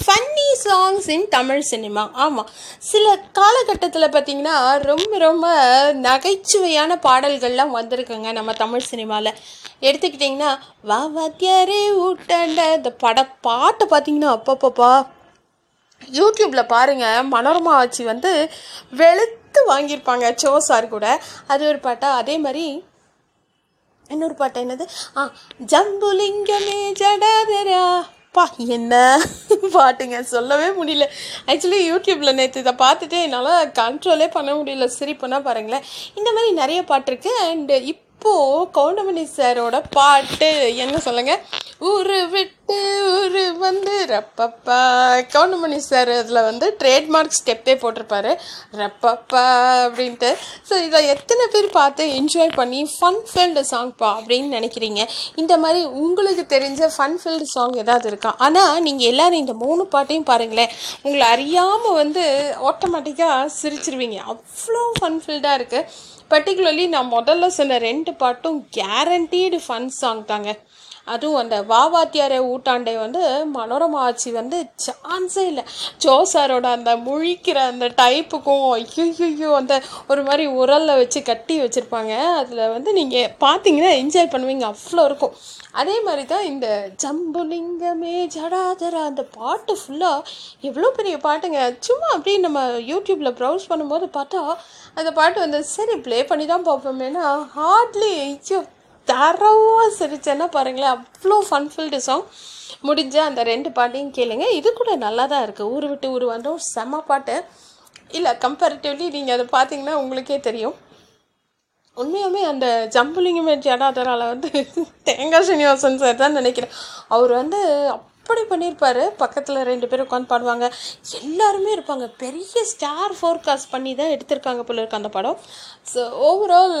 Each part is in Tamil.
Funny songs in Tamil cinema ஆமாம் சில காலகட்டத்தில் பார்த்திங்கன்னா ரொம்ப ரொம்ப நகைச்சுவையான பாடல்கள்லாம் வந்திருக்குங்க நம்ம தமிழ் சினிமாவில் எடுத்துக்கிட்டிங்கன்னா வா வாத்தியாரே ஊட்டாண்ட இந்த பட பாட்டை பார்த்திங்கன்னா அப்பப்பப்பா. யூடியூப்பில் பாருங்கள் மனோரமா ஆச்சி வந்து வெளுத்து வாங்கியிருப்பாங்க சோ சார் கூட. அது ஒரு பாட்டா அதே மாதிரி இன்னொரு பாட்டு என்னது? ஆ ஜம்புலிங்கமே ஜடாதரா அப்பா என்ன? பாட்டுங்க சொல்லவே முடியல. ஆக்சுவலி யூடியூப்பில் நேற்று இதை பார்த்துட்டு என்னால் கண்ட்ரோலே பண்ண முடியல. சிரிப்புனா பாருங்களேன். இந்த மாதிரி நிறைய பாட்டு இருக்குது அண்டு இப்போது கவுண்டமணி சாரோட பாட்டு என்ன சொல்லுங்கள் ஊரு விட்டு ஊரு வந்து ரப்பப்பா. கவுண்டமணி சார் அதில் வந்து ட்ரேட்மார்க் ஸ்டெப்பே போட்டிருப்பாரு. ரப்பப்பா அப்படின்ட்டு. ஸோ இதை எத்தனை பேர் பார்த்து என்ஜாய் பண்ணி ஃபன் ஃபில்டு சாங்ப்பா அப்படின்னு நினைக்கிறீங்க? இந்த மாதிரி உங்களுக்கு தெரிஞ்ச ஃபன் ஃபில்டு சாங் ஏதாவது இருக்கா? ஆனால் நீங்கள் எல்லோரும் இந்த மூணு பாட்டையும் பாருங்களேன். உங்களை அறியாமல் வந்து ஆட்டோமேட்டிக்காக சிரிச்சிருவீங்க. அவ்வளோ ஃபன் ஃபில்டாக இருக்குது பர்டிகுலர்லி நான் முதல்ல சொன்ன ரெண்டு பாட்டும் கேரண்டீடு ஃபன் சாங் தாங்க. அதுவும் அந்த வாவாத்தியாரை ஊட்டாண்டை வந்து மனோரமா ஆட்சி வந்து சான்ஸே இல்லை. ஜோசாரோட அந்த முழிக்கிற அந்த டைப்புக்கும் ஐயோ அந்த ஒரு மாதிரி உரலில் வச்சு கட்டி வச்சுருப்பாங்க. அதில் வந்து நீங்கள் பார்த்தீங்கன்னா என்ஜாய் பண்ணுவீங்க. அவ்வளோ இருக்கும். அதே மாதிரி தான் இந்த ஜம்புலிங்கமே ஜடாதரா அந்த பாட்டு ஃபுல்லாக எவ்வளோ பெரிய பாட்டுங்க. சும்மா அப்படியே நம்ம யூடியூப்பில் ப்ரௌஸ் பண்ணும்போது பார்த்தா அந்த பாட்டு வந்து சரி ப்ளே பண்ணி தான் பார்ப்போமேனா? ஹார்ட்லி ஐயோ தரவாக சிரிச்சேன்னா பாருங்களேன் அவ்வளோ ஃபன்ஃபில்டு சாங் முடிஞ்ச அந்த ரெண்டு பாட்டையும் கேளுங்க. இது கூட நல்லா தான் இருக்குது ஊர் விட்டு ஊர் வந்தோம் செம்ம பாட்டு. இல்லை கம்பேரிட்டிவ்லி நீங்கள் அதை பார்த்தீங்கன்னா உங்களுக்கே தெரியும். உண்மையாகவே அந்த ஜம்புலிங்கமே ஜடாதரால் வந்து தேங்காய் சீனிவாசன் சார் தான் நினைக்கிறேன். அவர் வந்து அப்படி பண்ணியிருப்பாரு. பக்கத்தில் ரெண்டு பேரும் உட்காந்து பாடுவாங்க. எல்லாருமே இருப்பாங்க. பெரிய ஸ்டார் ஃபோர்காஸ்ட் பண்ணி தான் எடுத்திருக்காங்க போல இருக்கு அந்த படம். ஸோ ஓவரால்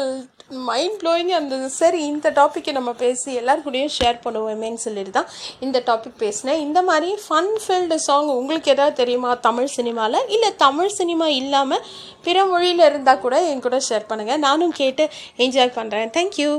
மைண்ட் ப்ளோயிங் அந்த சரி இந்த டாப்பிக்கை நம்ம பேசி எல்லாருக்கூடயும் ஷேர் பண்ணுவோமேன்னு சொல்லிட்டு தான் இந்த டாபிக் பேசினேன். இந்த மாதிரி ஃபன் ஃபில்டு சாங் உங்களுக்கு எதாவது தெரியுமா? தமிழ் சினிமாவில் இல்லை தமிழ் சினிமா இல்லாமல் பிற மொழியில் இருந்தால் கூட என் கூட ஷேர் பண்ணுங்கள் நானும் கேட்டு என்ஜாய் பண்ணுறேன் தேங்க்யூ